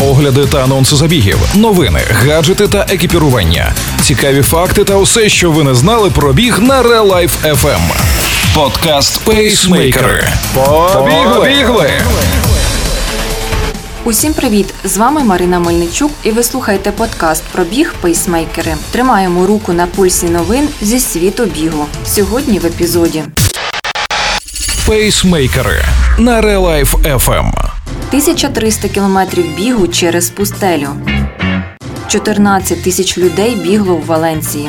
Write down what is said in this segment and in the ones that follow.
огляди та анонси забігів, новини, гаджети та екіпірування, цікаві факти та усе, що ви не знали про біг на Real Life FM. Подкаст Пейсмейкери. Побігли! Усім привіт! З вами Марина Мельничук, і ви слухаєте подкаст про біг пейсмейкери. Тримаємо руку на пульсі новин зі світу бігу. Сьогодні в епізоді Пейсмейкери на Real Life FM. 1300 кілометрів бігу через пустелю. 14 тисяч людей бігло в Валенції.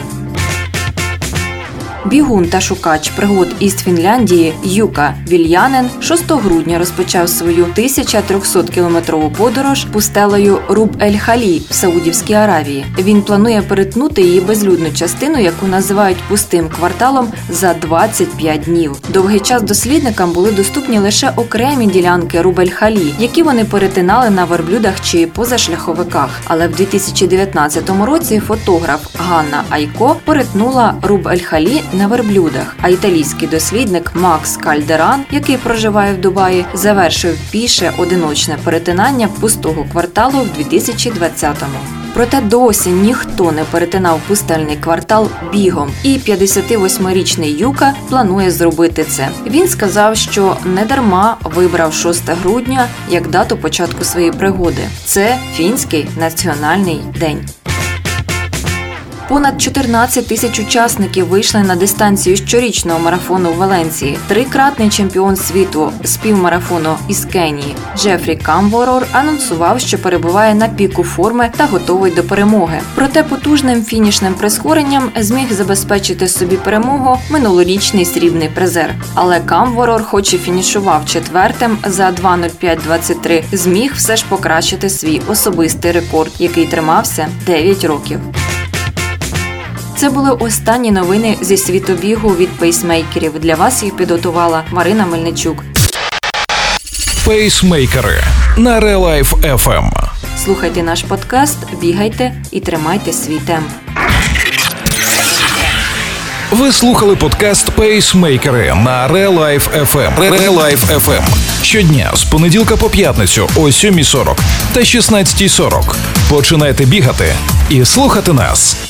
Бігун та шукач пригод із Фінляндії Юка Вільянен 6 грудня розпочав свою 1300-кілометрову подорож пустелею Руб Ель Халі в Саудівській Аравії. Він планує перетнути її безлюдну частину, яку називають пустим кварталом, за 25 днів. Довгий час дослідникам були доступні лише окремі ділянки Руб Ель Халі, які вони перетинали на верблюдах чи позашляховиках. Але в 2019 році фотограф Ганна Айко перетнула Руб Ель Халі на верблюдах. А італійський дослідник Макс Кальдеран, який проживає в Дубаї, завершив піше одиночне перетинання пустого кварталу в 2020-му. Проте досі ніхто не перетинав пустельний квартал бігом, і 58-річний Юка планує зробити це. Він сказав, що недарма вибрав 6 грудня як дату початку своєї пригоди. Це фінський національний день. Понад 14 тисяч учасників вийшли на дистанцію щорічного марафону в Валенції. Трикратний чемпіон світу з півмарафону із Кенії Джефрі Камворор анонсував, що перебуває на піку форми та готовий до перемоги. Проте потужним фінішним прискоренням зміг забезпечити собі перемогу минулорічний срібний призер. Але Камворор, хоч і фінішував четвертим за 2.05.23, зміг все ж покращити свій особистий рекорд, який тримався 9 років. Це були останні новини зі світу бігу від пейсмейкерів. Для вас їх підготувала Марина Мельничук. Пейсмейкери на Life FM. Слухайте наш подкаст, бігайте і тримайте свій темп. Ви слухали подкаст Пейсмейкери на Life FM. Life FM. Щодня з понеділка по п'ятницю о 7.40 та 16.40. Починайте бігати і слухати нас.